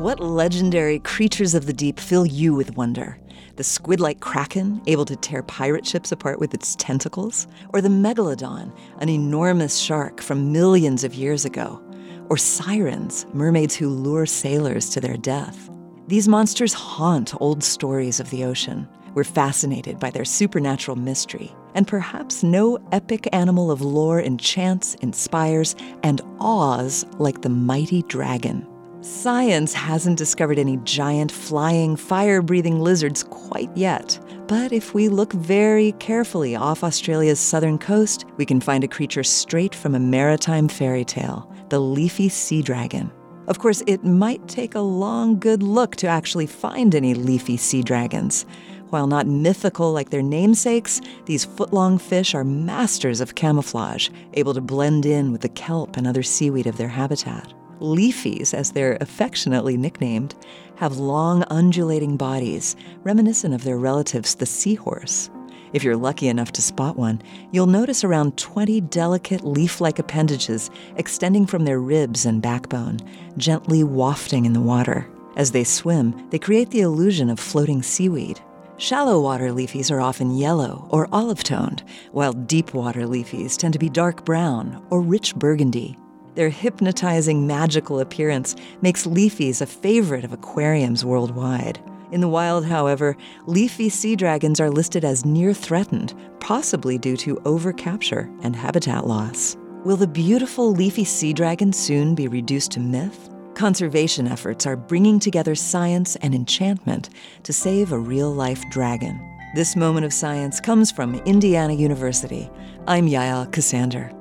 What legendary creatures of the deep fill you with wonder? The squid like kraken, able to tear pirate ships apart with its tentacles? Or the megalodon, an enormous shark from millions of years ago? Or sirens, mermaids who lure sailors to their death? These monsters haunt old stories of the ocean. We're fascinated by their supernatural mystery, and perhaps no epic animal of lore enchants, inspires, and awes like the mighty dragon. Science hasn't discovered any giant, flying, fire breathing lizards quite yet. But if we look very carefully off Australia's southern coast, we can find a creature straight from a maritime fairy tale the leafy sea dragon. Of course, it might take a long, good look to actually find any leafy sea dragons. While not mythical like their namesakes, these foot-long fish are masters of camouflage, able to blend in with the kelp and other seaweed of their habitat. Leafies, as they're affectionately nicknamed, have long, undulating bodies, reminiscent of their relatives, the seahorse. If you're lucky enough to spot one, you'll notice around 20 delicate leaf like appendages extending from their ribs and backbone, gently wafting in the water. As they swim, they create the illusion of floating seaweed. Shallow water leafies are often yellow or olive toned, while deep water leafies tend to be dark brown or rich burgundy. Their hypnotizing, magical appearance makes leafies a favorite of aquariums worldwide. In the wild, however, leafy sea dragons are listed as near threatened, possibly due to overcapture and habitat loss. Will the beautiful leafy sea dragon soon be reduced to myth? Conservation efforts are bringing together science and enchantment to save a real life dragon. This moment of science comes from Indiana University. I'm Yael Ksander.